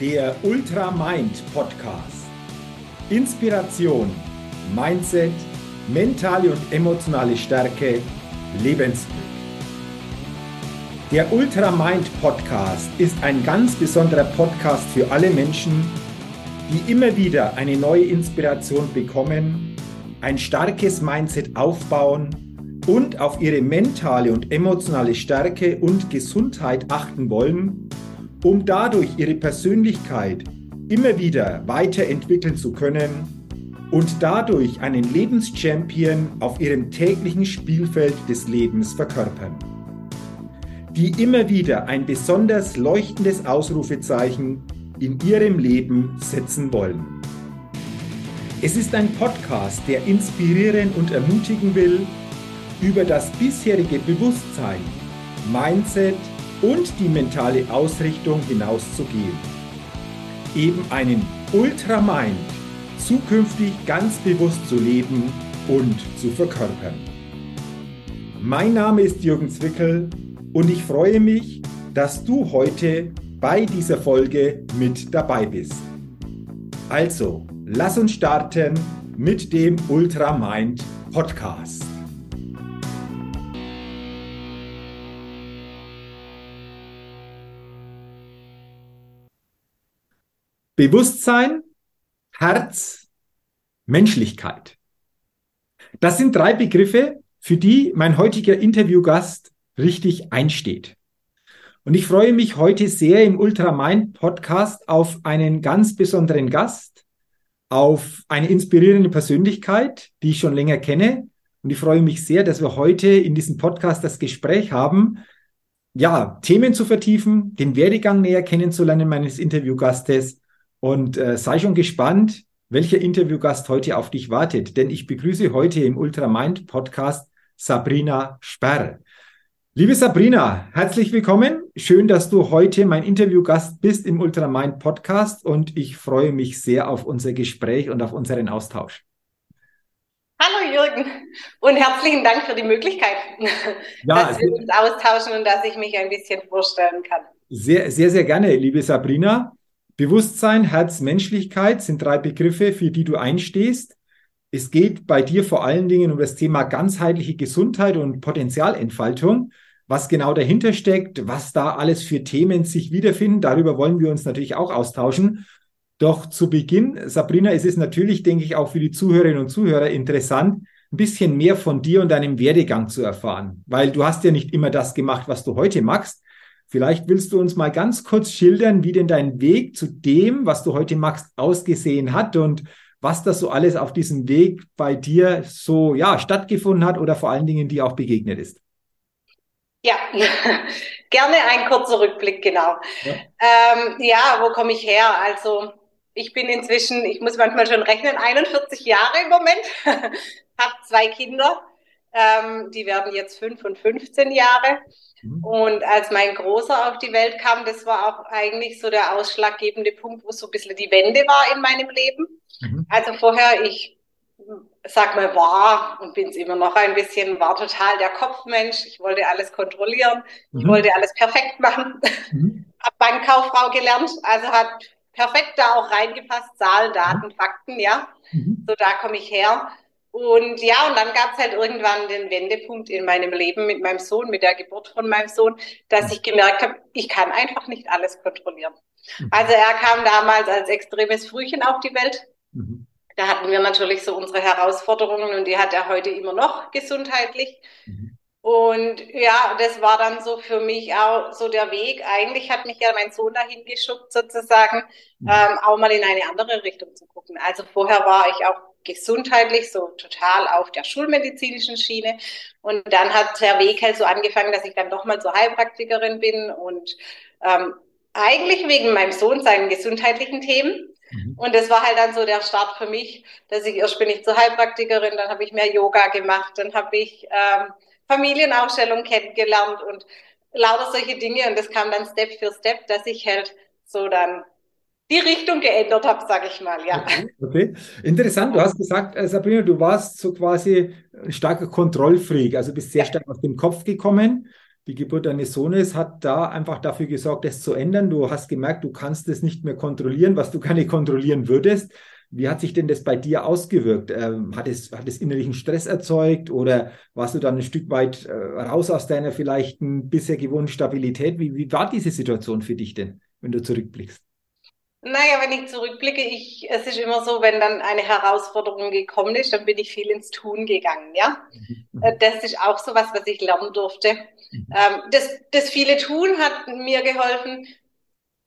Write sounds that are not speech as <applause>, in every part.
der Ultra Mind Podcast. Inspiration, Mindset, mentale und emotionale Stärke, Lebensglück. Der Ultra Mind Podcast ist ein ganz besonderer Podcast für alle Menschen, die immer wieder eine neue Inspiration bekommen, ein starkes Mindset aufbauen und auf ihre mentale und emotionale Stärke und Gesundheit achten wollen um dadurch ihre Persönlichkeit immer wieder weiterentwickeln zu können und dadurch einen Lebenschampion auf ihrem täglichen Spielfeld des Lebens verkörpern. Die immer wieder ein besonders leuchtendes Ausrufezeichen in ihrem Leben setzen wollen. Es ist ein Podcast, der inspirieren und ermutigen will, über das bisherige Bewusstsein, Mindset, und die mentale Ausrichtung hinauszugehen. Eben einen Ultramind zukünftig ganz bewusst zu leben und zu verkörpern. Mein Name ist Jürgen Zwickel und ich freue mich, dass du heute bei dieser Folge mit dabei bist. Also, lass uns starten mit dem Ultramind Podcast. Bewusstsein, Herz, Menschlichkeit. Das sind drei Begriffe, für die mein heutiger Interviewgast richtig einsteht. Und ich freue mich heute sehr im Ultramind Podcast auf einen ganz besonderen Gast, auf eine inspirierende Persönlichkeit, die ich schon länger kenne. Und ich freue mich sehr, dass wir heute in diesem Podcast das Gespräch haben, ja, Themen zu vertiefen, den Werdegang näher kennenzulernen meines Interviewgastes und äh, sei schon gespannt, welcher Interviewgast heute auf dich wartet, denn ich begrüße heute im Ultramind Podcast Sabrina Sperr. Liebe Sabrina, herzlich willkommen. Schön, dass du heute mein Interviewgast bist im Ultramind Podcast und ich freue mich sehr auf unser Gespräch und auf unseren Austausch. Hallo Jürgen und herzlichen Dank für die Möglichkeit, ja, dass wir uns austauschen und dass ich mich ein bisschen vorstellen kann. Sehr, sehr, sehr gerne, liebe Sabrina. Bewusstsein, Herz, Menschlichkeit sind drei Begriffe, für die du einstehst. Es geht bei dir vor allen Dingen um das Thema ganzheitliche Gesundheit und Potenzialentfaltung. Was genau dahinter steckt, was da alles für Themen sich wiederfinden, darüber wollen wir uns natürlich auch austauschen. Doch zu Beginn, Sabrina, ist es natürlich, denke ich, auch für die Zuhörerinnen und Zuhörer interessant, ein bisschen mehr von dir und deinem Werdegang zu erfahren, weil du hast ja nicht immer das gemacht, was du heute machst, Vielleicht willst du uns mal ganz kurz schildern, wie denn dein Weg zu dem, was du heute machst, ausgesehen hat und was das so alles auf diesem Weg bei dir so ja stattgefunden hat oder vor allen Dingen dir auch begegnet ist. Ja, <laughs> gerne ein kurzer Rückblick, genau. Ja, ähm, ja wo komme ich her? Also ich bin inzwischen, ich muss manchmal schon rechnen, 41 Jahre im Moment, <laughs> habe zwei Kinder, ähm, die werden jetzt 5 und 15 Jahre. Mhm. Und als mein Großer auf die Welt kam, das war auch eigentlich so der ausschlaggebende Punkt, wo so ein bisschen die Wende war in meinem Leben. Mhm. Also vorher, ich sag mal, war und bin es immer noch ein bisschen, war total der Kopfmensch. Ich wollte alles kontrollieren. Mhm. Ich wollte alles perfekt machen. Mhm. <laughs> Hab Bankkauffrau gelernt, also hat perfekt da auch reingepasst, Zahlen, Daten, mhm. Fakten, ja. Mhm. So da komme ich her. Und ja, und dann gab es halt irgendwann den Wendepunkt in meinem Leben mit meinem Sohn, mit der Geburt von meinem Sohn, dass ich gemerkt habe, ich kann einfach nicht alles kontrollieren. Mhm. Also er kam damals als extremes Frühchen auf die Welt. Mhm. Da hatten wir natürlich so unsere Herausforderungen und die hat er heute immer noch gesundheitlich. Mhm. Und ja, das war dann so für mich auch so der Weg. Eigentlich hat mich ja mein Sohn dahin geschubbt, sozusagen, mhm. ähm, auch mal in eine andere Richtung zu gucken. Also vorher war ich auch gesundheitlich so total auf der schulmedizinischen Schiene. Und dann hat der Weg halt so angefangen, dass ich dann doch mal zur Heilpraktikerin bin und ähm, eigentlich wegen meinem Sohn seinen gesundheitlichen Themen. Mhm. Und das war halt dann so der Start für mich, dass ich erst bin ich zur Heilpraktikerin, dann habe ich mehr Yoga gemacht, dann habe ich ähm, Familienaufstellung kennengelernt und lauter solche Dinge. Und das kam dann Step für Step, dass ich halt so dann die Richtung geändert habe, sage ich mal, ja. Okay, okay, interessant. Du hast gesagt, äh, Sabrina, du warst so quasi ein starker Kontrollfreak, also bist sehr stark aus dem Kopf gekommen. Die Geburt deines Sohnes hat da einfach dafür gesorgt, das zu ändern. Du hast gemerkt, du kannst es nicht mehr kontrollieren, was du <laughs> gerne kontrollieren würdest. Wie hat sich denn das bei dir ausgewirkt? Ähm, hat, es, hat es innerlichen Stress erzeugt oder warst du dann ein Stück weit äh, raus aus deiner vielleicht bisher gewohnten Stabilität? Wie, wie war diese Situation für dich denn, wenn du zurückblickst? Naja, wenn ich zurückblicke, ich, es ist immer so, wenn dann eine Herausforderung gekommen ist, dann bin ich viel ins Tun gegangen, ja. Mhm. Äh, das ist auch so was, was ich lernen durfte. Mhm. Ähm, das, das viele Tun hat mir geholfen,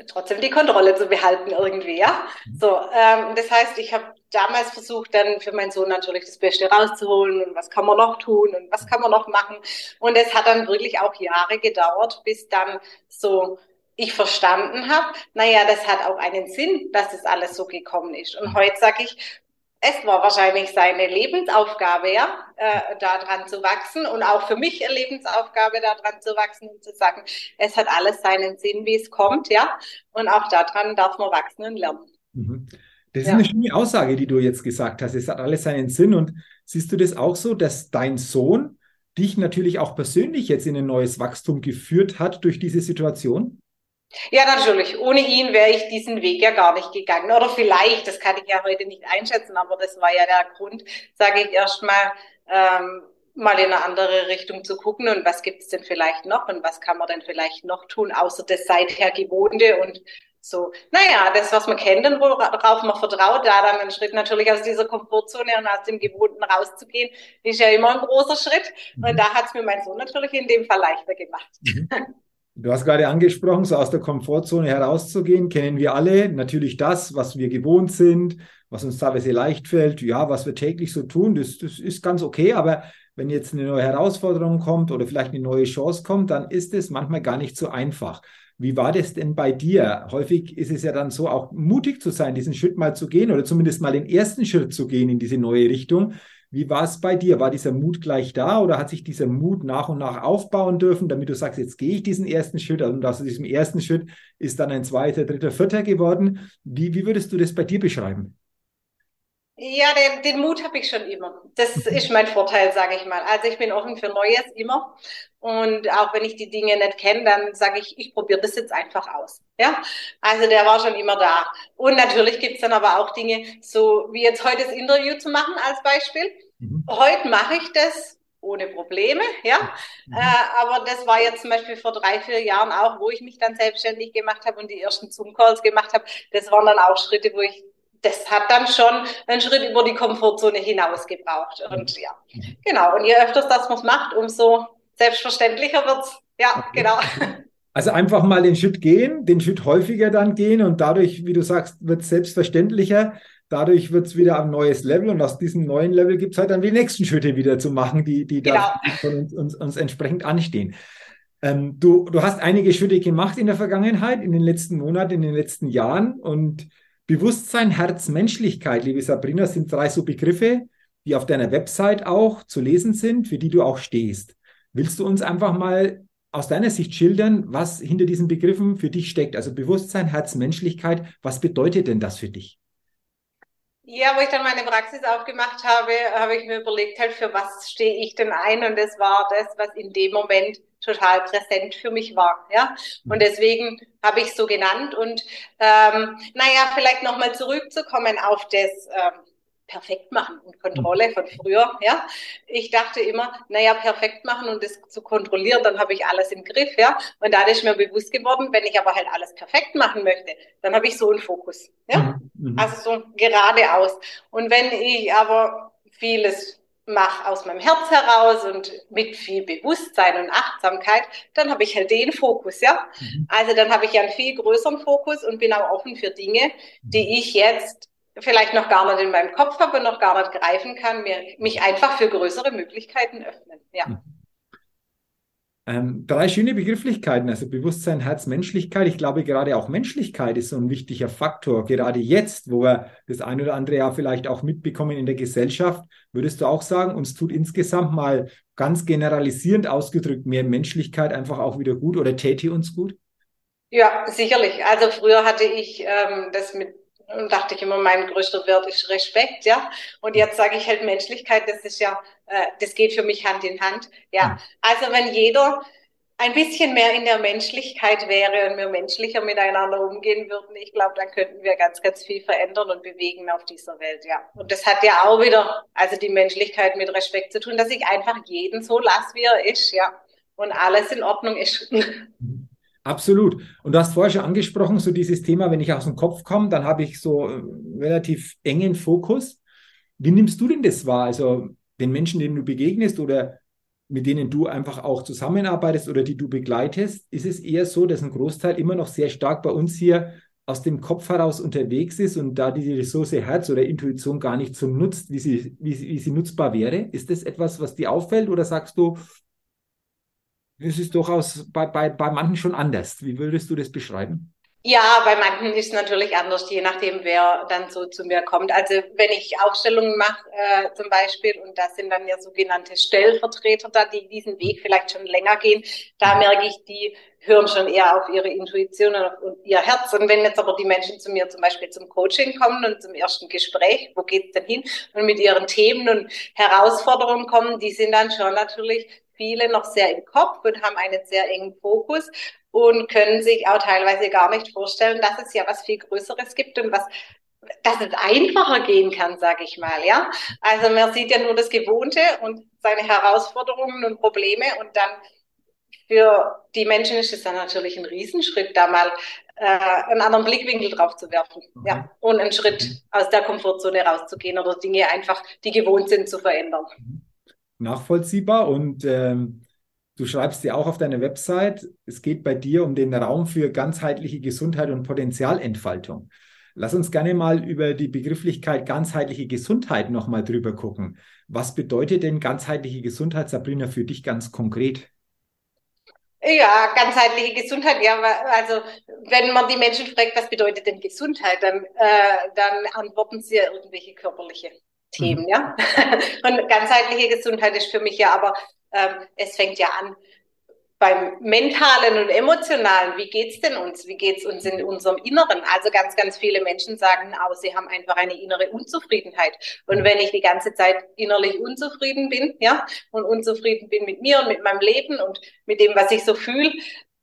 trotzdem die Kontrolle zu behalten irgendwie, ja. Mhm. So, ähm, das heißt, ich habe damals versucht, dann für meinen Sohn natürlich das Beste rauszuholen und was kann man noch tun und was kann man noch machen. Und es hat dann wirklich auch Jahre gedauert, bis dann so ich verstanden habe, naja, das hat auch einen Sinn, dass das alles so gekommen ist. Und heute sage ich, es war wahrscheinlich seine Lebensaufgabe, ja, äh, daran zu wachsen und auch für mich eine Lebensaufgabe, daran zu wachsen und zu sagen, es hat alles seinen Sinn, wie es kommt, ja, und auch daran darf man wachsen und lernen. Mhm. Das ist ja. eine schöne Aussage, die du jetzt gesagt hast. Es hat alles seinen Sinn und siehst du das auch so, dass dein Sohn dich natürlich auch persönlich jetzt in ein neues Wachstum geführt hat durch diese Situation? Ja, natürlich. Ohne ihn wäre ich diesen Weg ja gar nicht gegangen. Oder vielleicht, das kann ich ja heute nicht einschätzen, aber das war ja der Grund, sage ich erstmal, ähm, mal in eine andere Richtung zu gucken und was gibt es denn vielleicht noch und was kann man denn vielleicht noch tun, außer das seither Gewohnte und so, naja, das, was man kennt und worauf man vertraut, da dann einen Schritt natürlich aus dieser Komfortzone und aus dem Gewohnten rauszugehen, ist ja immer ein großer Schritt. Und mhm. da hat es mir mein Sohn natürlich in dem Fall leichter gemacht. Mhm. <laughs> Du hast gerade angesprochen, so aus der Komfortzone herauszugehen, kennen wir alle. Natürlich das, was wir gewohnt sind, was uns teilweise leicht fällt, ja, was wir täglich so tun, das, das ist ganz okay. Aber wenn jetzt eine neue Herausforderung kommt oder vielleicht eine neue Chance kommt, dann ist es manchmal gar nicht so einfach. Wie war das denn bei dir? Häufig ist es ja dann so, auch mutig zu sein, diesen Schritt mal zu gehen oder zumindest mal den ersten Schritt zu gehen in diese neue Richtung. Wie war es bei dir? War dieser Mut gleich da oder hat sich dieser Mut nach und nach aufbauen dürfen, damit du sagst, jetzt gehe ich diesen ersten Schritt und aus diesem ersten Schritt ist dann ein zweiter, dritter, vierter geworden? Wie, wie würdest du das bei dir beschreiben? Ja, den, den Mut habe ich schon immer. Das <laughs> ist mein Vorteil, sage ich mal. Also ich bin offen für Neues immer. Und auch wenn ich die Dinge nicht kenne, dann sage ich, ich probiere das jetzt einfach aus. Ja, also der war schon immer da. Und natürlich gibt's dann aber auch Dinge, so wie jetzt heute das Interview zu machen als Beispiel. Mhm. Heute mache ich das ohne Probleme, ja. Mhm. Äh, aber das war jetzt zum Beispiel vor drei, vier Jahren auch, wo ich mich dann selbstständig gemacht habe und die ersten Zoom-Calls gemacht habe. Das waren dann auch Schritte, wo ich das hat dann schon einen Schritt über die Komfortzone hinaus gebraucht. Und ja, genau. Und je öfters das man macht, umso selbstverständlicher wird's. Ja, genau. Also einfach mal den Schritt gehen, den Schritt häufiger dann gehen und dadurch, wie du sagst, wird es selbstverständlicher. Dadurch wird es wieder ein neues Level und aus diesem neuen Level gibt es halt dann die nächsten Schritte wieder zu machen, die, die genau. da <laughs> von uns, uns, uns entsprechend anstehen. Ähm, du, du hast einige Schritte gemacht in der Vergangenheit, in den letzten Monaten, in den letzten Jahren und Bewusstsein, Herz, Menschlichkeit, liebe Sabrina, sind drei so Begriffe, die auf deiner Website auch zu lesen sind, für die du auch stehst. Willst du uns einfach mal aus deiner Sicht schildern, was hinter diesen Begriffen für dich steckt? Also Bewusstsein, Herz, Menschlichkeit, was bedeutet denn das für dich? Ja, wo ich dann meine Praxis aufgemacht habe, habe ich mir überlegt, halt, für was stehe ich denn ein? Und das war das, was in dem Moment total präsent für mich war. Ja, und mhm. deswegen habe ich so genannt. Und ähm, naja, vielleicht nochmal zurückzukommen auf das ähm, perfekt machen und Kontrolle von früher. Ja, ich dachte immer, naja, perfekt machen und das zu kontrollieren, dann habe ich alles im Griff. Ja, und da ist mir bewusst geworden, wenn ich aber halt alles perfekt machen möchte, dann habe ich so einen Fokus. Ja, mhm. mhm. also so geradeaus. Und wenn ich aber vieles mache aus meinem Herz heraus und mit viel Bewusstsein und Achtsamkeit, dann habe ich halt den Fokus, ja. Mhm. Also dann habe ich ja einen viel größeren Fokus und bin auch offen für Dinge, die mhm. ich jetzt vielleicht noch gar nicht in meinem Kopf habe und noch gar nicht greifen kann, mir, mich einfach für größere Möglichkeiten öffnen, ja. Mhm. Ähm, drei schöne Begrifflichkeiten, also Bewusstsein, Herz, Menschlichkeit. Ich glaube, gerade auch Menschlichkeit ist so ein wichtiger Faktor. Gerade jetzt, wo wir das ein oder andere ja vielleicht auch mitbekommen in der Gesellschaft, würdest du auch sagen, uns tut insgesamt mal ganz generalisierend ausgedrückt mehr Menschlichkeit einfach auch wieder gut oder täte uns gut? Ja, sicherlich. Also früher hatte ich ähm, das mit dachte ich immer, mein größter Wert ist Respekt, ja. Und jetzt sage ich halt Menschlichkeit, das ist ja, äh, das geht für mich Hand in Hand. Ja. Also wenn jeder ein bisschen mehr in der Menschlichkeit wäre und wir menschlicher miteinander umgehen würden, ich glaube, dann könnten wir ganz, ganz viel verändern und bewegen auf dieser Welt, ja. Und das hat ja auch wieder, also die Menschlichkeit mit Respekt zu tun, dass ich einfach jeden so lasse, wie er ist, ja. Und alles in Ordnung ist. Absolut. Und du hast vorher schon angesprochen, so dieses Thema, wenn ich aus dem Kopf komme, dann habe ich so äh, relativ engen Fokus. Wie nimmst du denn das wahr? Also den Menschen, denen du begegnest oder mit denen du einfach auch zusammenarbeitest oder die du begleitest, ist es eher so, dass ein Großteil immer noch sehr stark bei uns hier aus dem Kopf heraus unterwegs ist und da die Ressource Herz oder Intuition gar nicht so nutzt, wie sie, wie, wie sie nutzbar wäre. Ist das etwas, was dir auffällt oder sagst du, es ist durchaus bei, bei, bei manchen schon anders? Wie würdest du das beschreiben? Ja, bei manchen ist es natürlich anders, je nachdem, wer dann so zu mir kommt. Also wenn ich Aufstellungen mache äh, zum Beispiel, und das sind dann ja sogenannte Stellvertreter da, die diesen Weg vielleicht schon länger gehen, da merke ich, die hören schon eher auf ihre Intuition und ihr Herz. Und wenn jetzt aber die Menschen zu mir zum Beispiel zum Coaching kommen und zum ersten Gespräch, wo geht's denn hin, und mit ihren Themen und Herausforderungen kommen, die sind dann schon natürlich viele noch sehr im Kopf und haben einen sehr engen Fokus und können sich auch teilweise gar nicht vorstellen, dass es ja was viel Größeres gibt und was dass es einfacher gehen kann, sage ich mal, ja. Also man sieht ja nur das Gewohnte und seine Herausforderungen und Probleme und dann für die Menschen ist es dann natürlich ein Riesenschritt, da mal äh, einen anderen Blickwinkel drauf zu werfen, mhm. ja, und einen Schritt aus der Komfortzone rauszugehen oder Dinge einfach, die gewohnt sind, zu verändern. Mhm nachvollziehbar und ähm, du schreibst ja auch auf deiner Website, es geht bei dir um den Raum für ganzheitliche Gesundheit und Potenzialentfaltung. Lass uns gerne mal über die Begrifflichkeit ganzheitliche Gesundheit nochmal drüber gucken. Was bedeutet denn ganzheitliche Gesundheit, Sabrina, für dich ganz konkret? Ja, ganzheitliche Gesundheit, ja, also wenn man die Menschen fragt, was bedeutet denn Gesundheit, dann, äh, dann antworten sie ja irgendwelche körperliche Themen, mhm. ja. <laughs> Und ganzheitliche Gesundheit ist für mich ja aber, ähm, es fängt ja an beim mentalen und emotionalen. Wie geht's denn uns? Wie geht's uns in unserem Inneren? Also ganz, ganz viele Menschen sagen auch, sie haben einfach eine innere Unzufriedenheit. Und wenn ich die ganze Zeit innerlich unzufrieden bin, ja, und unzufrieden bin mit mir und mit meinem Leben und mit dem, was ich so fühle,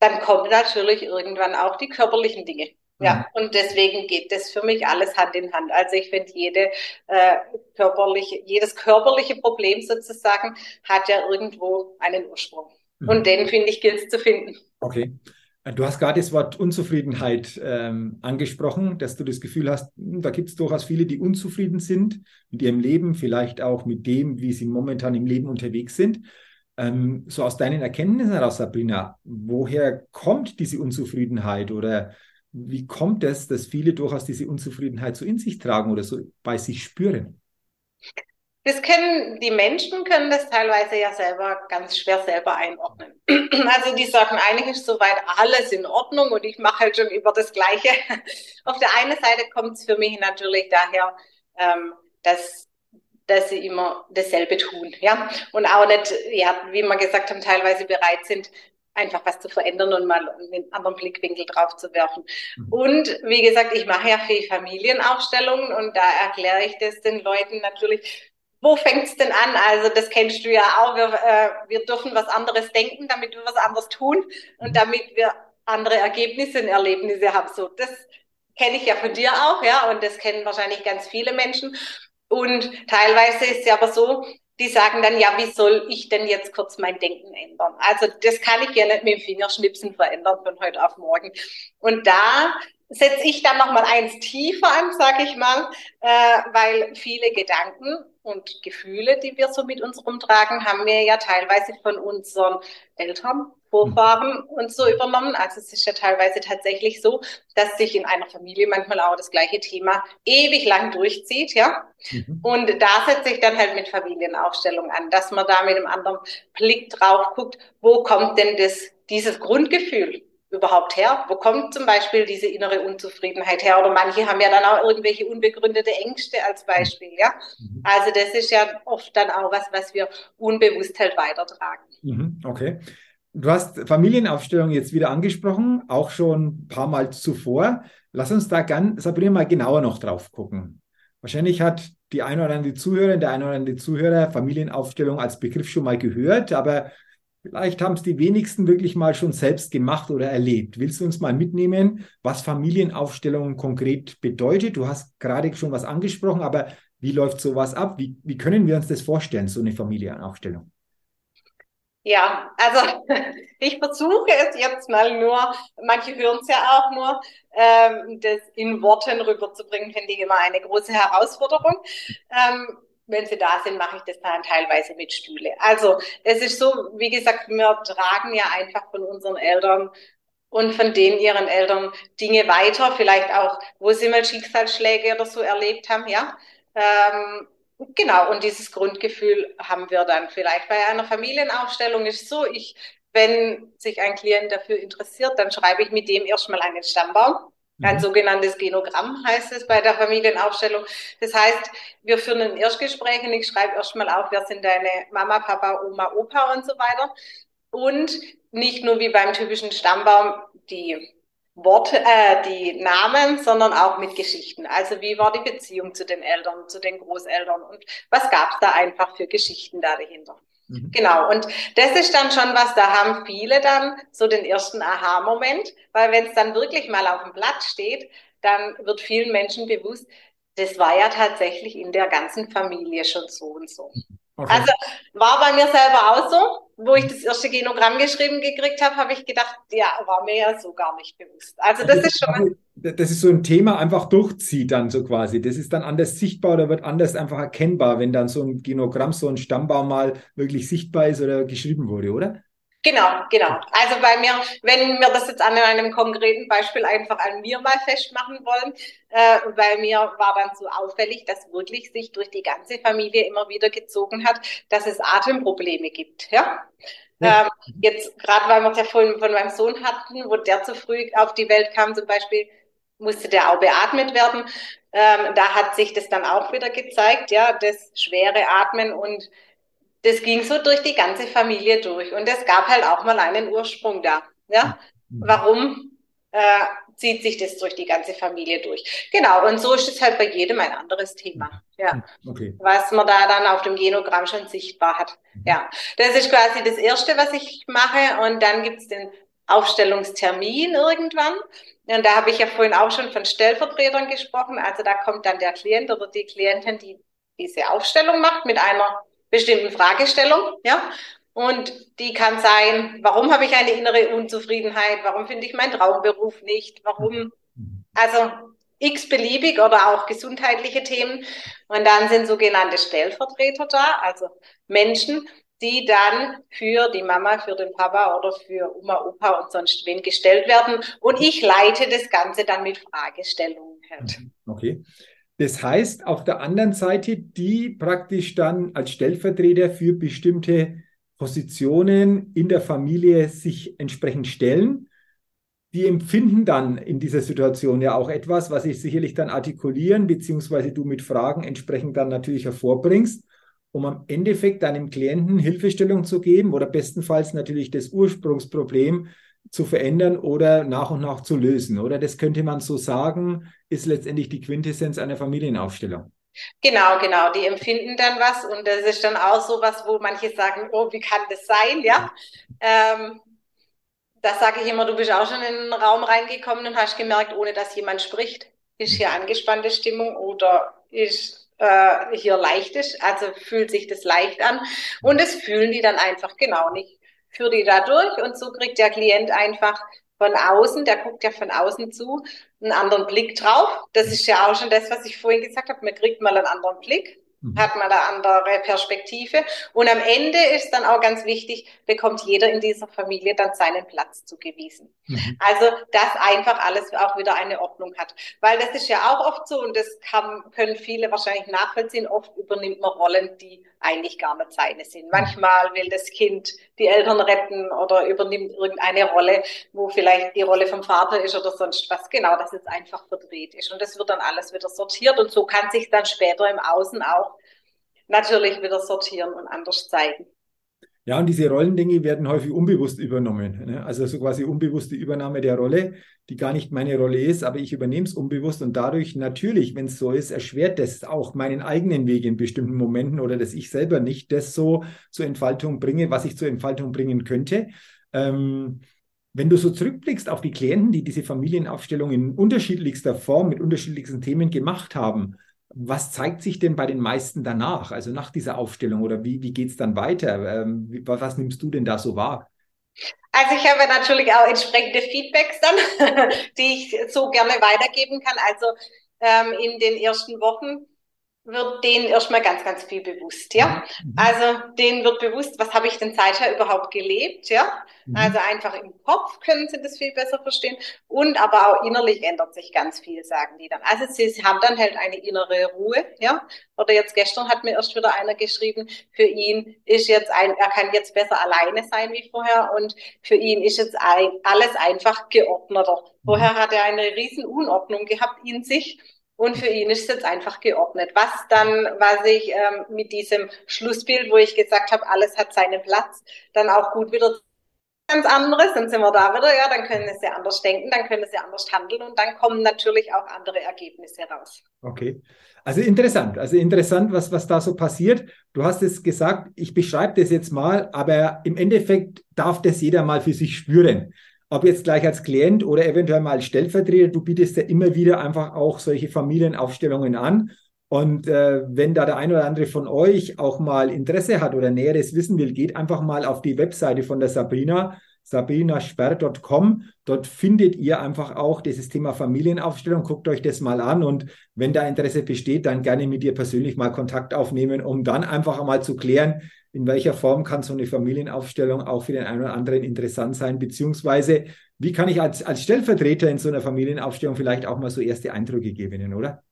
dann kommen natürlich irgendwann auch die körperlichen Dinge. Ja, mhm. und deswegen geht das für mich alles Hand in Hand. Also ich finde, jede äh, körperliche, jedes körperliche Problem sozusagen hat ja irgendwo einen Ursprung. Mhm. Und den, finde ich, gilt es zu finden. Okay. Du hast gerade das Wort Unzufriedenheit ähm, angesprochen, dass du das Gefühl hast, hm, da gibt es durchaus viele, die unzufrieden sind mit ihrem Leben, vielleicht auch mit dem, wie sie momentan im Leben unterwegs sind. Ähm, so aus deinen Erkenntnissen heraus, Sabrina, woher kommt diese Unzufriedenheit oder wie kommt es, dass viele durchaus diese Unzufriedenheit so in sich tragen oder so bei sich spüren? Das können, die Menschen können das teilweise ja selber ganz schwer selber einordnen. <clears throat> Also die sagen, eigentlich ist soweit alles in Ordnung und ich mache halt schon über das Gleiche. <laughs> Auf der einen Seite kommt es für mich natürlich daher, ähm, dass dass sie immer dasselbe tun, ja, und auch nicht, ja, wie wir gesagt haben, teilweise bereit sind, einfach was zu verändern und mal einen anderen Blickwinkel drauf zu werfen. Mhm. Und wie gesagt, ich mache ja viel Familienaufstellungen und da erkläre ich das den Leuten natürlich. Wo fängt's denn an? Also das kennst du ja auch. Wir, äh, wir dürfen was anderes denken, damit wir was anderes tun und mhm. damit wir andere Ergebnisse und Erlebnisse haben. So, das kenne ich ja von dir auch, ja, und das kennen wahrscheinlich ganz viele Menschen. Und teilweise ist es ja aber so, die sagen dann, ja, wie soll ich denn jetzt kurz mein Denken ändern? Also das kann ich ja nicht mit dem Fingerschnipsen verändern von heute auf morgen. Und da setze ich dann nochmal eins tiefer an, sage ich mal, äh, weil viele Gedanken und Gefühle, die wir so mit uns rumtragen, haben wir ja teilweise von unseren Eltern, Vorfahren und so übernommen. Also es ist ja teilweise tatsächlich so, dass sich in einer Familie manchmal auch das gleiche Thema ewig lang durchzieht, ja. Mhm. Und da setze ich dann halt mit Familienaufstellung an, dass man da mit einem anderen Blick drauf guckt, wo kommt denn das, dieses Grundgefühl überhaupt her? Wo kommt zum Beispiel diese innere Unzufriedenheit her? Oder manche haben ja dann auch irgendwelche unbegründete Ängste als Beispiel, ja. Mhm. Also das ist ja oft dann auch was, was wir unbewusst halt weitertragen. Mhm. Okay. Du hast Familienaufstellung jetzt wieder angesprochen, auch schon ein paar Mal zuvor. Lass uns da ganz, Sabrina, mal genauer noch drauf gucken. Wahrscheinlich hat die eine oder andere Zuhörerin, der eine oder andere Zuhörer Familienaufstellung als Begriff schon mal gehört, aber Vielleicht haben es die wenigsten wirklich mal schon selbst gemacht oder erlebt. Willst du uns mal mitnehmen, was Familienaufstellung konkret bedeutet? Du hast gerade schon was angesprochen, aber wie läuft sowas ab? Wie, wie können wir uns das vorstellen, so eine Familienaufstellung? Ja, also <laughs> ich versuche es jetzt mal nur, manche hören es ja auch nur, ähm, das in Worten rüberzubringen, finde ich immer eine große Herausforderung. Ähm, wenn sie da sind, mache ich das dann teilweise mit Stühle. Also es ist so, wie gesagt, wir tragen ja einfach von unseren Eltern und von denen ihren Eltern Dinge weiter, vielleicht auch, wo sie mal Schicksalsschläge oder so erlebt haben, ja. Ähm, genau, und dieses Grundgefühl haben wir dann vielleicht bei einer Familienaufstellung ist so, ich, wenn sich ein Klient dafür interessiert, dann schreibe ich mit dem erstmal einen Stammbaum ein mhm. sogenanntes Genogramm heißt es bei der Familienaufstellung. Das heißt, wir führen ein Erstgespräch und ich schreibe erstmal auf, wer sind deine Mama, Papa, Oma, Opa und so weiter. Und nicht nur wie beim typischen Stammbaum die Worte, äh, die Namen, sondern auch mit Geschichten. Also wie war die Beziehung zu den Eltern, zu den Großeltern und was gab es da einfach für Geschichten da dahinter. Mhm. Genau, und das ist dann schon was, da haben viele dann so den ersten Aha-Moment, weil wenn es dann wirklich mal auf dem Blatt steht, dann wird vielen Menschen bewusst, das war ja tatsächlich in der ganzen Familie schon so und so. Okay. Also war bei mir selber auch so, wo ich das erste Genogramm geschrieben gekriegt habe, habe ich gedacht, ja, war mir ja so gar nicht bewusst. Also das ist schon das ist so ein Thema einfach durchzieht dann so quasi. Das ist dann anders sichtbar oder wird anders einfach erkennbar, wenn dann so ein Genogramm, so ein Stammbaum mal wirklich sichtbar ist oder geschrieben wurde, oder? Genau, genau. Also bei mir, wenn wir das jetzt an einem konkreten Beispiel einfach an mir mal festmachen wollen, äh, bei mir war dann so auffällig, dass wirklich sich durch die ganze Familie immer wieder gezogen hat, dass es Atemprobleme gibt. Ja. ja. Ähm, jetzt gerade, weil wir es ja vorhin von meinem Sohn hatten, wo der zu früh auf die Welt kam, zum Beispiel, musste der auch beatmet werden. Ähm, da hat sich das dann auch wieder gezeigt, ja, das schwere Atmen und das ging so durch die ganze Familie durch. Und es gab halt auch mal einen Ursprung da. Ja, mhm. warum äh, zieht sich das durch die ganze Familie durch? Genau. Und so ist es halt bei jedem ein anderes Thema. Ja, okay. was man da dann auf dem Genogramm schon sichtbar hat. Mhm. Ja, das ist quasi das Erste, was ich mache. Und dann gibt es den Aufstellungstermin irgendwann. Und da habe ich ja vorhin auch schon von Stellvertretern gesprochen. Also da kommt dann der Klient oder die Klientin, die diese Aufstellung macht mit einer bestimmten Fragestellung, ja. Und die kann sein, warum habe ich eine innere Unzufriedenheit? Warum finde ich meinen Traumberuf nicht? Warum? Also x beliebig oder auch gesundheitliche Themen. Und dann sind sogenannte Stellvertreter da, also Menschen, die dann für die Mama, für den Papa oder für Oma, Opa und sonst wen gestellt werden. Und ich leite das Ganze dann mit Fragestellungen. Mhm. Okay. Das heißt, auf der anderen Seite, die praktisch dann als Stellvertreter für bestimmte Positionen in der Familie sich entsprechend stellen, die empfinden dann in dieser Situation ja auch etwas, was ich sicherlich dann artikulieren, beziehungsweise du mit Fragen entsprechend dann natürlich hervorbringst um am Endeffekt deinem Klienten Hilfestellung zu geben oder bestenfalls natürlich das Ursprungsproblem zu verändern oder nach und nach zu lösen. Oder das könnte man so sagen, ist letztendlich die Quintessenz einer Familienaufstellung. Genau, genau. Die empfinden dann was und das ist dann auch so was, wo manche sagen, oh, wie kann das sein, ja? Ähm, das sage ich immer, du bist auch schon in den Raum reingekommen und hast gemerkt, ohne dass jemand spricht, ist hier angespannte Stimmung oder ist äh, hier leicht ist, also fühlt sich das leicht an und das fühlen die dann einfach genau nicht. Führe die da durch und so kriegt der Klient einfach von außen, der guckt ja von außen zu, einen anderen Blick drauf. Das ist ja auch schon das, was ich vorhin gesagt habe, man kriegt mal einen anderen Blick Mhm. hat man eine andere Perspektive. Und am Ende ist dann auch ganz wichtig, bekommt jeder in dieser Familie dann seinen Platz zugewiesen. Mhm. Also, dass einfach alles auch wieder eine Ordnung hat. Weil das ist ja auch oft so, und das kann, können viele wahrscheinlich nachvollziehen, oft übernimmt man Rollen, die eigentlich gar nicht seine sind. Manchmal will das Kind die Eltern retten oder übernimmt irgendeine Rolle, wo vielleicht die Rolle vom Vater ist oder sonst was. Genau, dass es einfach verdreht ist. Und das wird dann alles wieder sortiert und so kann sich dann später im Außen auch natürlich wieder sortieren und anders zeigen. Ja, und diese Rollendinge werden häufig unbewusst übernommen. Ne? Also so quasi unbewusste Übernahme der Rolle, die gar nicht meine Rolle ist, aber ich übernehme es unbewusst und dadurch natürlich, wenn es so ist, erschwert das auch meinen eigenen Weg in bestimmten Momenten oder dass ich selber nicht das so zur Entfaltung bringe, was ich zur Entfaltung bringen könnte. Ähm, wenn du so zurückblickst auf die Klienten, die diese Familienaufstellung in unterschiedlichster Form mit unterschiedlichsten Themen gemacht haben, was zeigt sich denn bei den meisten danach, also nach dieser Aufstellung oder wie, wie geht es dann weiter? Ähm, wie, was nimmst du denn da so wahr? Also ich habe natürlich auch entsprechende Feedbacks dann, <laughs> die ich so gerne weitergeben kann. Also ähm, in den ersten Wochen wird denen erstmal ganz, ganz viel bewusst, ja. Mhm. Also denen wird bewusst, was habe ich denn seither überhaupt gelebt, ja. Mhm. Also einfach im Kopf können sie das viel besser verstehen und aber auch innerlich ändert sich ganz viel, sagen die dann. Also sie haben dann halt eine innere Ruhe, ja. Oder jetzt gestern hat mir erst wieder einer geschrieben, für ihn ist jetzt ein, er kann jetzt besser alleine sein wie vorher und für ihn ist jetzt ein, alles einfach geordneter. Mhm. Vorher hat er eine riesen Unordnung gehabt in sich und für ihn ist es jetzt einfach geordnet. Was dann, was ich ähm, mit diesem Schlussbild, wo ich gesagt habe, alles hat seinen Platz, dann auch gut wieder ganz anderes, dann sind wir da wieder, ja, dann können sie anders denken, dann können sie anders handeln und dann kommen natürlich auch andere Ergebnisse raus. Okay. Also interessant, also interessant, was, was da so passiert. Du hast es gesagt, ich beschreibe das jetzt mal, aber im Endeffekt darf das jeder mal für sich spüren ob jetzt gleich als Klient oder eventuell mal als Stellvertreter, du bietest ja immer wieder einfach auch solche Familienaufstellungen an. Und äh, wenn da der ein oder andere von euch auch mal Interesse hat oder Näheres wissen will, geht einfach mal auf die Webseite von der Sabrina, sabrinasperr.com. Dort findet ihr einfach auch dieses Thema Familienaufstellung. Guckt euch das mal an und wenn da Interesse besteht, dann gerne mit ihr persönlich mal Kontakt aufnehmen, um dann einfach mal zu klären, in welcher Form kann so eine Familienaufstellung auch für den einen oder anderen interessant sein, beziehungsweise wie kann ich als, als Stellvertreter in so einer Familienaufstellung vielleicht auch mal so erste Eindrücke gewinnen, oder?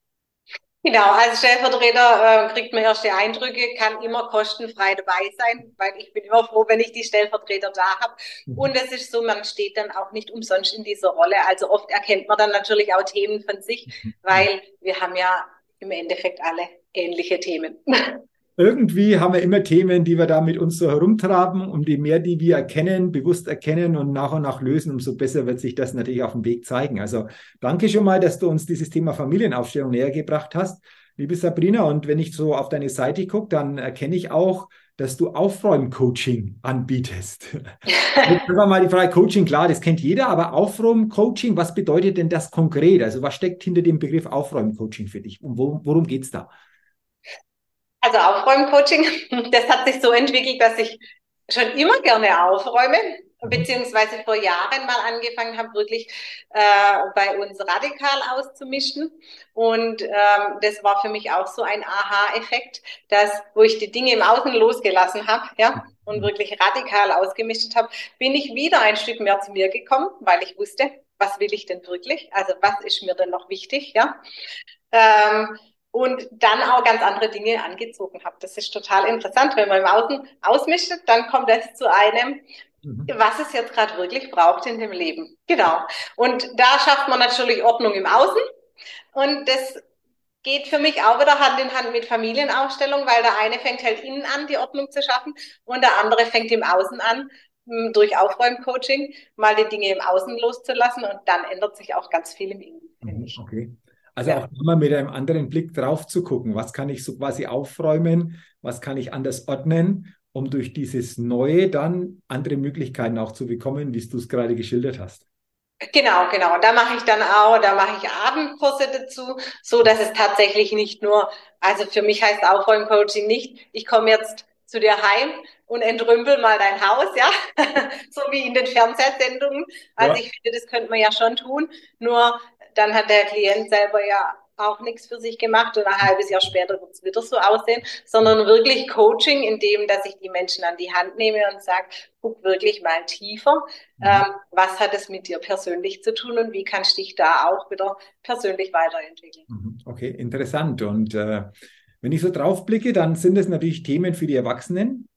Genau, als Stellvertreter äh, kriegt man erste Eindrücke, kann immer kostenfrei dabei sein, weil ich bin immer froh, wenn ich die Stellvertreter da habe. Mhm. Und es ist so, man steht dann auch nicht umsonst in dieser Rolle. Also oft erkennt man dann natürlich auch Themen von sich, mhm. weil wir haben ja im Endeffekt alle ähnliche Themen. <laughs> irgendwie haben wir immer Themen, die wir da mit uns so herumtraben. Und je mehr die wir erkennen, bewusst erkennen und nach und nach lösen, umso besser wird sich das natürlich auf dem Weg zeigen. Also danke schon mal, dass du uns dieses Thema Familienaufstellung näher gebracht hast, liebe Sabrina. Und wenn ich so auf deine Seite gucke, dann erkenne ich auch, dass du Aufräumcoaching anbietest. <laughs> Jetzt mal die Frage Coaching, klar, das kennt jeder, aber Aufräumcoaching, was bedeutet denn das konkret? Also was steckt hinter dem Begriff Aufräumcoaching für dich und worum geht es da? Also Aufräumcoaching, <laughs> das hat sich so entwickelt, dass ich schon immer gerne aufräume, mhm. beziehungsweise vor Jahren mal angefangen habe, wirklich äh, bei uns radikal auszumischen. Und ähm, das war für mich auch so ein Aha-Effekt, dass wo ich die Dinge im Außen losgelassen habe, ja, und mhm. wirklich radikal ausgemischt habe, bin ich wieder ein Stück mehr zu mir gekommen, weil ich wusste, was will ich denn wirklich? Also was ist mir denn noch wichtig, ja? Ähm, und dann auch ganz andere Dinge angezogen habe. Das ist total interessant. Wenn man im Außen ausmischt, dann kommt es zu einem, mhm. was es jetzt gerade wirklich braucht in dem Leben. Genau. Und da schafft man natürlich Ordnung im Außen. Und das geht für mich auch wieder Hand in Hand mit Familienaufstellung, weil der eine fängt halt innen an, die Ordnung zu schaffen, und der andere fängt im Außen an, hm, durch Aufräumcoaching mal die Dinge im Außen loszulassen und dann ändert sich auch ganz viel im Innen. Mhm, okay. Also ja. auch immer mit einem anderen Blick drauf zu gucken, was kann ich so quasi aufräumen, was kann ich anders ordnen, um durch dieses Neue dann andere Möglichkeiten auch zu bekommen, wie du es gerade geschildert hast. Genau, genau. Da mache ich dann auch, da mache ich Abendkurse dazu, so dass es tatsächlich nicht nur, also für mich heißt Aufräumcoaching nicht, ich komme jetzt zu dir heim und entrümpel mal dein Haus, ja, <laughs> so wie in den Fernsehsendungen. Also ja. ich finde, das könnte man ja schon tun. Nur dann hat der Klient selber ja auch nichts für sich gemacht und ein halbes Jahr später wird es wieder so aussehen, sondern wirklich Coaching, in dem, dass ich die Menschen an die Hand nehme und sage, guck wirklich mal tiefer, mhm. ähm, was hat es mit dir persönlich zu tun und wie kannst du dich da auch wieder persönlich weiterentwickeln. Mhm. Okay, interessant. Und äh, wenn ich so drauf blicke, dann sind es natürlich Themen für die Erwachsenen,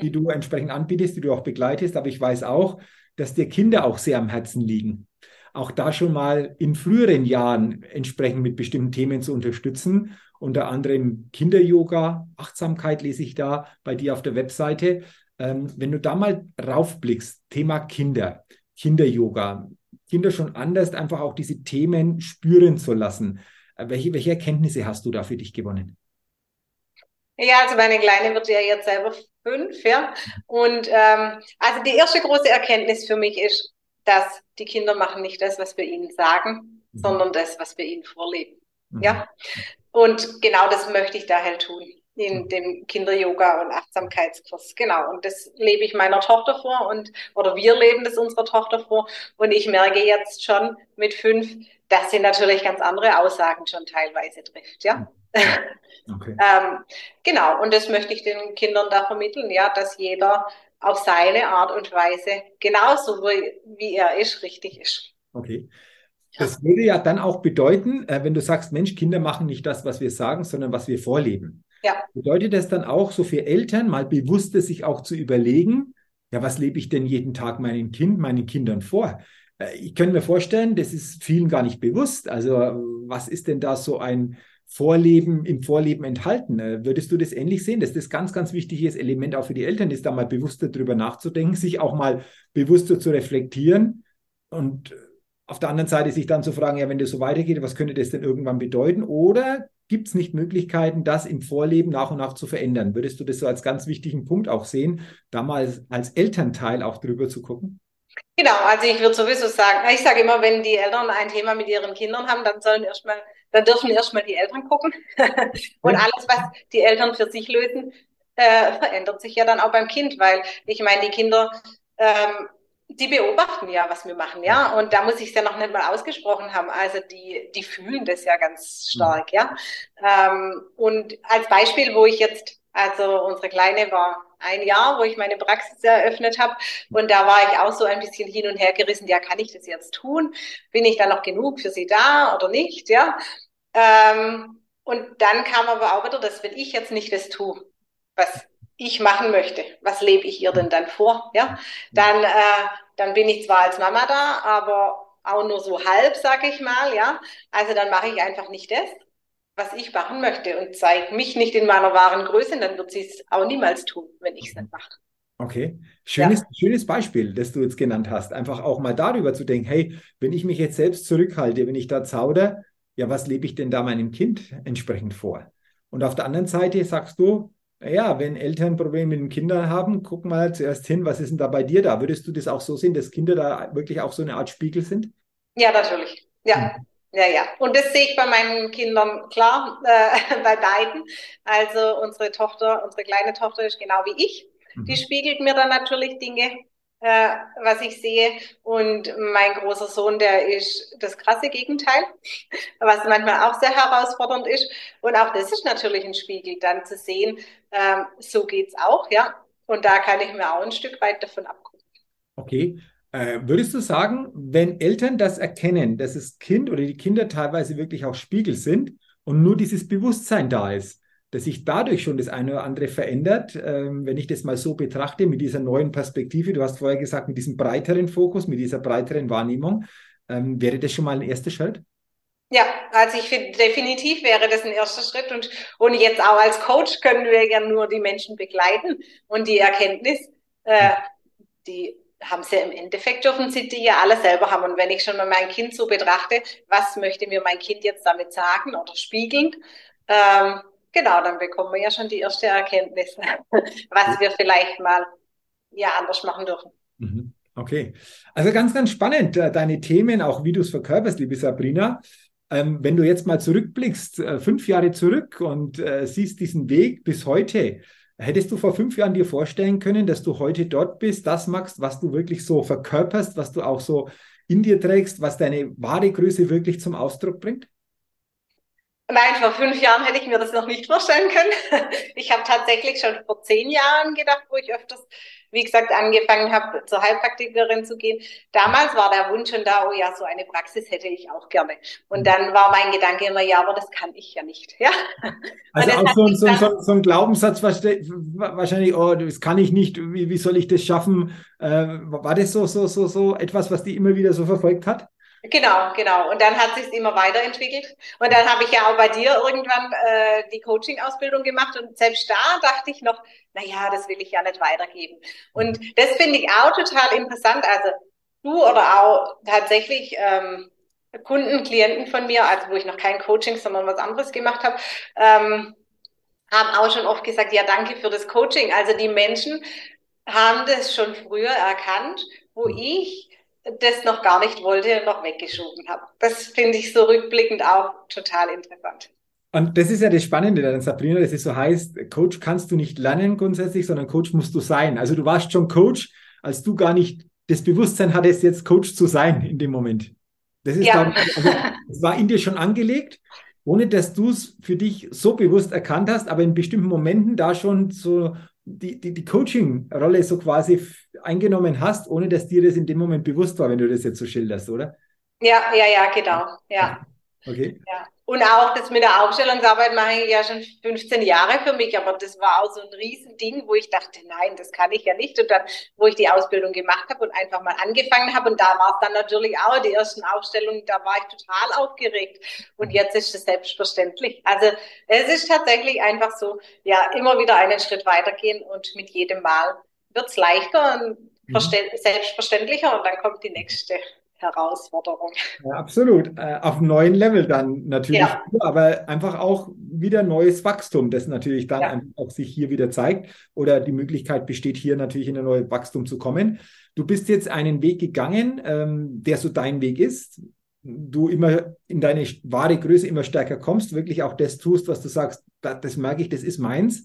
die du entsprechend anbietest, die du auch begleitest, aber ich weiß auch, dass dir Kinder auch sehr am Herzen liegen auch da schon mal in früheren Jahren entsprechend mit bestimmten Themen zu unterstützen. Unter anderem Kinder-Yoga, Achtsamkeit lese ich da bei dir auf der Webseite. Ähm, wenn du da mal raufblickst, Thema Kinder, Kinder-Yoga, Kinder schon anders einfach auch diese Themen spüren zu lassen. Äh, welche, welche Erkenntnisse hast du da für dich gewonnen? Ja, also meine Kleine wird ja jetzt selber fünf, ja. Und ähm, also die erste große Erkenntnis für mich ist, dass die Kinder machen nicht das, was wir ihnen sagen, mhm. sondern das, was wir ihnen vorleben. Mhm. Ja. Und genau das möchte ich daher tun in mhm. dem Kinder-Yoga- und Achtsamkeitskurs. Genau. Und das lebe ich meiner Tochter vor und, oder wir leben das unserer Tochter vor. Und ich merke jetzt schon mit fünf, dass sie natürlich ganz andere Aussagen schon teilweise trifft, ja. <laughs> Okay. ähm, genau. Und das möchte ich den Kindern da vermitteln, ja, dass jeder auf seine Art und Weise genauso wie, er ist, richtig ist. Okay. Das würde ja dann auch bedeuten, äh, wenn du sagst, Mensch, Kinder machen nicht das, was wir sagen, sondern was wir vorleben. Ja. Bedeutet das dann auch so für Eltern mal bewusster sich auch zu überlegen, ja, was lebe ich denn jeden Tag meinem Kind, meinen Kindern vor? Äh, ich könnte mir vorstellen, das ist vielen gar nicht bewusst. Also was ist denn da so ein Vorleben, im Vorleben enthalten? Äh, würdest du das ähnlich sehen, dass das ganz, ganz wichtiges Element auch für die Eltern ist, da mal bewusster drüber nachzudenken, sich auch mal bewusster zu reflektieren und auf der anderen Seite sich dann zu fragen, ja, wenn das so weitergeht, was könnte das denn irgendwann bedeuten? Oder gibt es nicht Möglichkeiten, das im Vorleben nach und nach zu verändern? Würdest du das so als ganz wichtigen Punkt auch sehen, da mal als Elternteil auch drüber zu gucken? Genau, also ich würde sowieso sagen, ich sage immer, wenn die Eltern ein Thema mit ihren Kindern haben, dann sollen erstmal, dann dürfen erstmal die Eltern gucken. <laughs> Und alles, was die Eltern für sich lösen, äh, verändert sich ja dann auch beim Kind, weil ich meine, die Kinder ähm, die beobachten ja, was wir machen, ja. Und da muss ich es ja noch nicht mal ausgesprochen haben. Also die, die fühlen das ja ganz stark, ja. Ähm, und als Beispiel, wo ich jetzt, also unsere Kleine war ein Jahr, wo ich meine Praxis eröffnet habe. Und da war ich auch so ein bisschen hin und her gerissen, ja, kann ich das jetzt tun? Bin ich da noch genug für sie da oder nicht, ja? Ähm, und dann kam aber auch wieder das, wenn ich jetzt nicht das tue, was ich machen möchte. Was lebe ich ihr denn dann vor? Ja, dann, äh, dann bin ich zwar als Mama da, aber auch nur so halb, sag ich mal. Ja, also dann mache ich einfach nicht das, was ich machen möchte und zeige mich nicht in meiner wahren Größe, dann wird sie es auch niemals tun, wenn ich es nicht mache. Okay, schönes, ja. schönes Beispiel, das du jetzt genannt hast. Einfach auch mal darüber zu denken, hey, wenn ich mich jetzt selbst zurückhalte, wenn ich da zauder, ja, was lebe ich denn da meinem Kind entsprechend vor? Und auf der anderen Seite sagst du, ja, wenn Eltern Probleme mit den Kindern haben, guck mal zuerst hin, was ist denn da bei dir da? Würdest du das auch so sehen, dass Kinder da wirklich auch so eine Art Spiegel sind? Ja, natürlich. Ja. Mhm. Ja, ja. Und das sehe ich bei meinen Kindern klar, <laughs> äh, bei beiden. Also unsere Tochter, unsere kleine Tochter ist genau wie ich. Mhm. Die spiegelt mir dann natürlich Dinge, äh, was ich sehe. Und mein großer Sohn, der ist das krasse Gegenteil, <laughs> was manchmal auch sehr herausfordernd ist. Und auch das ist natürlich ein Spiegel, dann zu sehen, äh, so geht's auch, ja. Und da kann ich mir auch ein Stück weit davon abgucken. Okay. Äh, würdest du sagen, wenn Eltern das erkennen, dass das Kind oder die Kinder teilweise wirklich auch Spiegel sind und nur dieses Bewusstsein da ist, dass sich dadurch schon das eine oder andere verändert, ähm, wenn ich das mal so betrachte, mit dieser neuen Perspektive. Du hast vorher gesagt, mit diesem breiteren Fokus, mit dieser breiteren Wahrnehmung. Ähm, wäre das schon mal ein erster Schritt? Ja, also ich finde, definitiv wäre das ein erster Schritt. Und, und jetzt auch als Coach können wir ja nur die Menschen begleiten. Und die Erkenntnis, äh, die haben sie im Endeffekt, dürfen sie die ja alle selber haben. Und wenn ich schon mal mein Kind so betrachte, was möchte mir mein Kind jetzt damit sagen oder spiegeln, ähm, Genau, dann bekommen wir ja schon die erste Erkenntnis, <laughs> was wir vielleicht mal ja anders machen dürfen. Mhm. Okay, also ganz, ganz spannend, äh, deine Themen, auch wie du es verkörperst, liebe Sabrina. Ähm, wenn du jetzt mal zurückblickst, äh, fünf Jahre zurück und äh, siehst diesen Weg bis heute, hättest du vor fünf Jahren dir vorstellen können, dass du heute dort bist, das machst, was du wirklich so verkörperst, was du auch so in dir trägst, was deine wahre Größe wirklich zum Ausdruck bringt? Nein, vor fünf Jahren hätte ich mir das noch nicht vorstellen können. <laughs> Ich habe tatsächlich schon vor zehn Jahren gedacht, wo ich öfters, wie gesagt, angefangen habe, zur Heilpraktikerin zu gehen. Damals war der Wunsch schon da, oh ja, so eine Praxis hätte ich auch gerne. Und mhm. dann war mein Gedanke immer, ja, aber das kann ich ja nicht. Ja? <laughs> Also auch so, so, so, so, ein Glaubenssatz wahrscheinlich, oh, das kann ich nicht, wie, wie soll ich das schaffen? Äh, war das so, so, so, so etwas, was die immer wieder so verfolgt hat? Genau, genau. Und dann hat sich immer weiterentwickelt. Und dann habe ich ja auch bei dir irgendwann äh, die Coaching-Ausbildung gemacht. Und selbst da dachte ich noch, na ja, das will ich ja nicht weitergeben. Und das finde ich auch total interessant. Also du oder auch tatsächlich ähm, Kunden, Klienten von mir, also wo ich noch kein Coaching, sondern was anderes gemacht habe, ähm, haben auch schon oft gesagt, ja, danke für das Coaching. Also die Menschen haben das schon früher erkannt, wo ich das noch gar nicht wollte noch weggeschoben habe. Das finde ich so rückblickend auch total interessant. Und das ist ja das Spannende daran, Sabrina, dass es so heißt, Coach kannst du nicht lernen grundsätzlich, sondern Coach musst du sein. Also du warst schon Coach, als du gar nicht das Bewusstsein hattest, jetzt Coach zu sein in dem Moment. Das ist ja. dann, also, das war in dir schon angelegt, ohne dass du es für dich so bewusst erkannt hast, aber in bestimmten Momenten da schon so die, die, die Coaching-Rolle so quasi eingenommen hast, ohne dass dir das in dem Moment bewusst war, wenn du das jetzt so schilderst, oder? Ja, ja, ja, genau. Ja. Okay. Ja. Und auch das mit der Aufstellungsarbeit mache ich ja schon 15 Jahre für mich, aber das war auch so ein Riesending, wo ich dachte, nein, das kann ich ja nicht. Und dann, wo ich die Ausbildung gemacht habe und einfach mal angefangen habe, und da war es dann natürlich auch die ersten Aufstellungen, da war ich total aufgeregt. Und mhm. jetzt ist es selbstverständlich. Also es ist tatsächlich einfach so, ja, immer wieder einen Schritt weitergehen und mit jedem Mal wird es leichter und mhm. selbstverständlicher und dann kommt die nächste Herausforderung. Ja, absolut. Äh, auf einem neuen Level dann natürlich, ja. aber einfach auch wieder neues Wachstum, das natürlich dann ja. auch sich hier wieder zeigt oder die Möglichkeit besteht, hier natürlich in ein neues Wachstum zu kommen. Du bist jetzt einen Weg gegangen, ähm, der so dein Weg ist. Du immer in deine wahre Größe immer stärker kommst, wirklich auch das tust, was du sagst, das, das merke ich, das ist meins.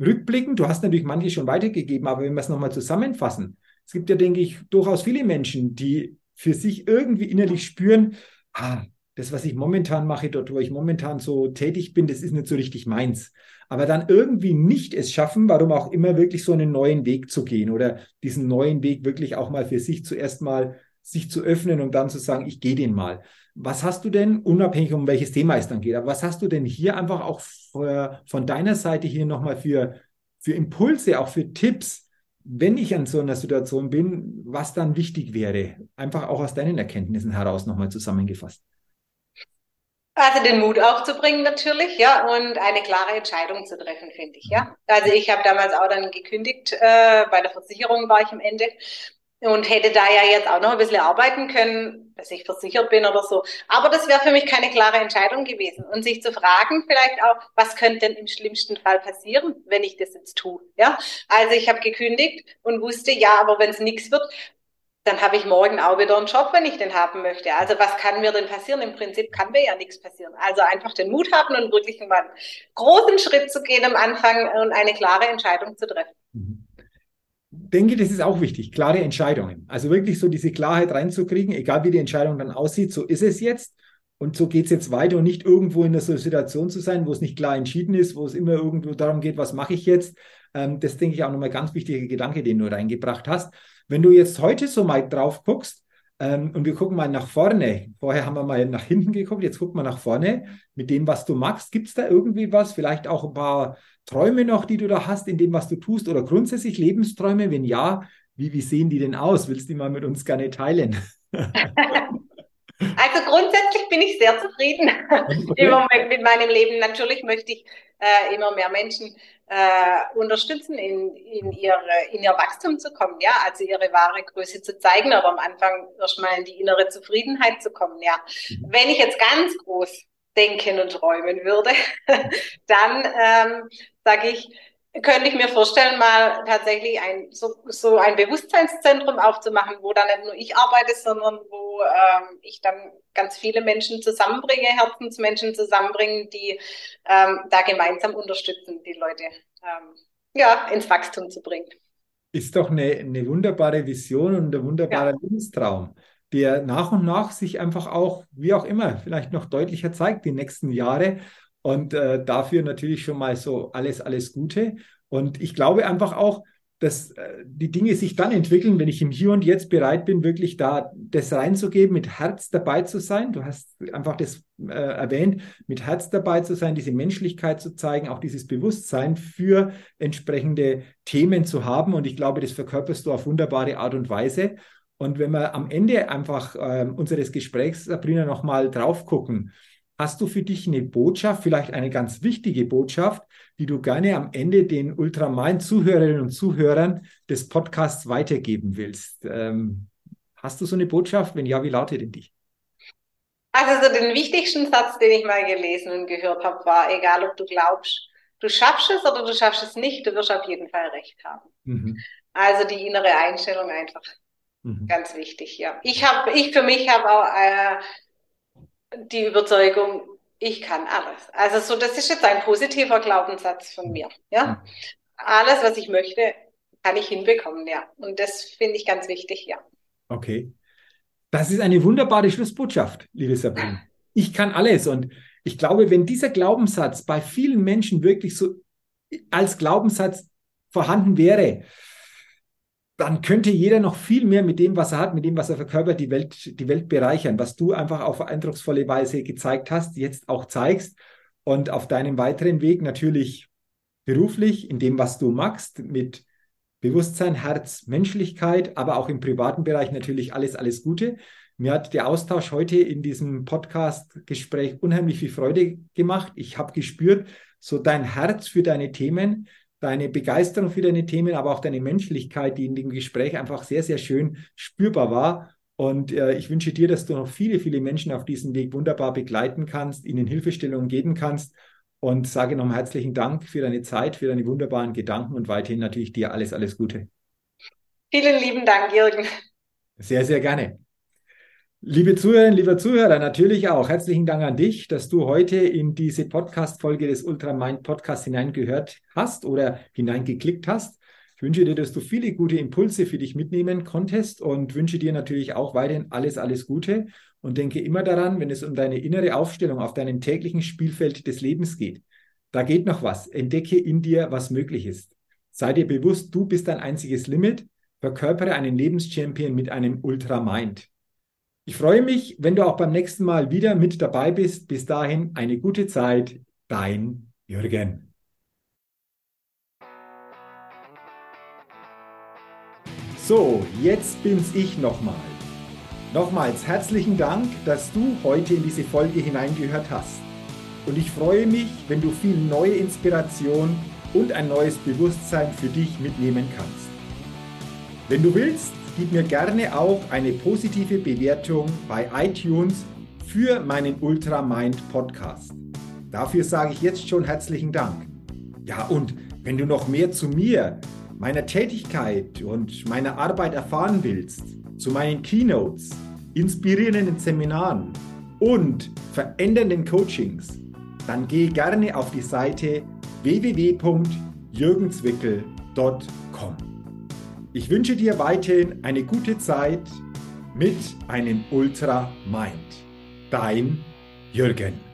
Rückblickend, du hast natürlich manche schon weitergegeben, aber wenn wir es nochmal zusammenfassen, es gibt ja, denke ich, durchaus viele Menschen, die für sich irgendwie innerlich spüren, ah, das, was ich momentan mache, dort, wo ich momentan so tätig bin, das ist nicht so richtig meins. Aber dann irgendwie nicht es schaffen, warum auch immer, wirklich so einen neuen Weg zu gehen oder diesen neuen Weg wirklich auch mal für sich zuerst mal sich zu öffnen und dann zu sagen, ich gehe den mal. Was hast du denn, unabhängig um welches Thema es dann geht, aber was hast du denn hier einfach auch für, von deiner Seite hier nochmal für, für Impulse, auch für Tipps, wenn ich an so einer Situation bin, was dann wichtig wäre? Einfach auch aus deinen Erkenntnissen heraus nochmal zusammengefasst. Also den Mut aufzubringen natürlich, ja, und eine klare Entscheidung zu treffen, finde ich, ja. Also ich habe damals auch dann gekündigt, äh, bei der Versicherung war ich am Ende und hätte da ja jetzt auch noch ein bisschen arbeiten können, dass ich versichert bin oder so. Aber das wäre für mich keine klare Entscheidung gewesen. Und sich zu fragen vielleicht auch, was könnte denn im schlimmsten Fall passieren, wenn ich das jetzt tue? Ja, also ich habe gekündigt und wusste, ja, aber wenn es nichts wird, dann habe ich morgen auch wieder einen Job, wenn ich den haben möchte. Also was kann mir denn passieren? Im Prinzip kann mir ja nichts passieren. Also einfach den Mut haben und wirklich mal einen großen Schritt zu gehen am Anfang und eine klare Entscheidung zu treffen. Mhm denke, das ist auch wichtig, klare Entscheidungen. Also wirklich so diese Klarheit reinzukriegen, egal wie die Entscheidung dann aussieht, so ist es jetzt und so geht es jetzt weiter und nicht irgendwo in einer Situation zu sein, wo es nicht klar entschieden ist, wo es immer irgendwo darum geht, was mache ich jetzt. Ähm, das denke ich auch nochmal ganz wichtiger Gedanke, den du reingebracht hast. Wenn du jetzt heute so mal drauf guckst, ähm, und wir gucken mal nach vorne. Vorher haben wir mal nach hinten geguckt, jetzt gucken wir nach vorne mit dem, was du machst. Gibt es da irgendwie was? Vielleicht auch ein paar Träume noch, die du da hast in dem, was du tust? Oder grundsätzlich Lebensträume? Wenn ja, wie, wie sehen die denn aus? Willst du die mal mit uns gerne teilen? <laughs> Also grundsätzlich bin ich sehr zufrieden <laughs> okay. mit meinem Leben. Natürlich möchte ich äh, immer mehr Menschen äh, unterstützen, in, in, ihre, in ihr Wachstum zu kommen, ja, also ihre wahre Größe zu zeigen, aber am Anfang erstmal in die innere Zufriedenheit zu kommen, ja. Mhm. Wenn ich jetzt ganz groß denken und träumen würde, <laughs> dann ähm, sage ich, könnte ich mir vorstellen, mal tatsächlich ein, so, so ein Bewusstseinszentrum aufzumachen, wo dann nicht nur ich arbeite, sondern wo ähm, ich dann ganz viele Menschen zusammenbringe, Herzensmenschen zusammenbringen, die ähm, da gemeinsam unterstützen, die Leute ähm, ja, ins Wachstum zu bringen. Ist doch eine, eine wunderbare Vision und ein wunderbarer ja. Lebenstraum, der nach und nach sich einfach auch, wie auch immer, vielleicht noch deutlicher zeigt, die nächsten Jahre und äh, dafür natürlich schon mal so alles, alles Gute. Und ich glaube einfach auch, dass äh, die Dinge sich dann entwickeln, wenn ich im Hier und Jetzt bereit bin, wirklich da das reinzugeben, mit Herz dabei zu sein. Du hast einfach das äh, erwähnt, mit Herz dabei zu sein, diese Menschlichkeit zu zeigen, auch dieses Bewusstsein für entsprechende Themen zu haben. Und ich glaube, das verkörperst du auf wunderbare Art und Weise. Und wenn wir am Ende einfach äh, unseres Gesprächs, Sabrina, nochmal drauf gucken, hast du für dich eine Botschaft, vielleicht eine ganz wichtige Botschaft, die du gerne am Ende den Ultramain-Zuhörerinnen und Zuhörern des Podcasts weitergeben willst? Ähm, hast du so eine Botschaft? Wenn ja, wie lautet denn die? Also den wichtigsten Satz, den ich mal gelesen und gehört habe, war, egal ob du glaubst, du schaffst es oder du schaffst es nicht, du wirst auf jeden Fall recht haben. Mhm. Also die innere Einstellung einfach mhm. ganz wichtig, ja. Ich habe, ich für mich habe auch äh, die Überzeugung, ich kann alles. Also so, das ist jetzt ein positiver Glaubenssatz von mir, ja. Mhm. Alles, was ich möchte, kann ich hinbekommen, ja. Und das finde ich ganz wichtig, ja. Okay. Das ist eine wunderbare Schlussbotschaft, liebe Sabine. <laughs> Ich kann alles. Und ich glaube, wenn dieser Glaubenssatz bei vielen Menschen wirklich so als Glaubenssatz vorhanden wäre, dann könnte jeder noch viel mehr mit dem, was er hat, mit dem, was er verkörpert, die Welt, die Welt bereichern, was du einfach auf eindrucksvolle Weise gezeigt hast, jetzt auch zeigst und auf deinem weiteren Weg natürlich beruflich, in dem, was du magst, mit Bewusstsein, Herz, Menschlichkeit, aber auch im privaten Bereich natürlich alles, alles Gute. Mir hat der Austausch heute in diesem Podcast-Gespräch unheimlich viel Freude gemacht. Ich habe gespürt, so dein Herz für deine Themen, deine Begeisterung für deine Themen, aber auch deine Menschlichkeit, die in dem Gespräch einfach sehr, sehr schön spürbar war. Und äh, ich wünsche dir, dass du noch viele, viele Menschen auf diesem Weg wunderbar begleiten kannst, ihnen Hilfestellungen geben kannst und sage nochmal herzlichen Dank für deine Zeit, für deine wunderbaren Gedanken und weiterhin natürlich dir alles, alles Gute. Vielen lieben Dank, Jürgen. Sehr, sehr gerne. Liebe Zuhörerinnen, lieber Zuhörer, natürlich auch herzlichen Dank an dich, dass du heute in diese Podcast-Folge des Ultramind Podcasts hineingehört hast oder hineingeklickt hast. Ich wünsche dir, dass du viele gute Impulse für dich mitnehmen konntest und wünsche dir natürlich auch weiterhin alles, alles Gute und denke immer daran, wenn es um deine innere Aufstellung auf deinem täglichen Spielfeld des Lebens geht. Da geht noch was. Entdecke in dir, was möglich ist. Sei dir bewusst, du bist dein einziges Limit. Verkörpere einen Lebenschampion mit einem Ultramind. Ich freue mich, wenn du auch beim nächsten Mal wieder mit dabei bist. Bis dahin eine gute Zeit. Dein Jürgen. So, jetzt bin's ich nochmal. Nochmals herzlichen Dank, dass du heute in diese Folge hineingehört hast. Und ich freue mich, wenn du viel neue Inspiration und ein neues Bewusstsein für dich mitnehmen kannst. Wenn du willst, gib mir gerne auch eine positive Bewertung bei iTunes für meinen Ultra Mind Podcast. Dafür sage ich jetzt schon herzlichen Dank. Ja, und wenn du noch mehr zu mir, meiner Tätigkeit und meiner Arbeit erfahren willst, zu meinen Keynotes, inspirierenden Seminaren und verändernden Coachings, dann geh gerne auf die Seite www.jürgenswickel.com. Ich wünsche dir weiterhin eine gute Zeit mit einem Ultra Mind. Dein Jürgen.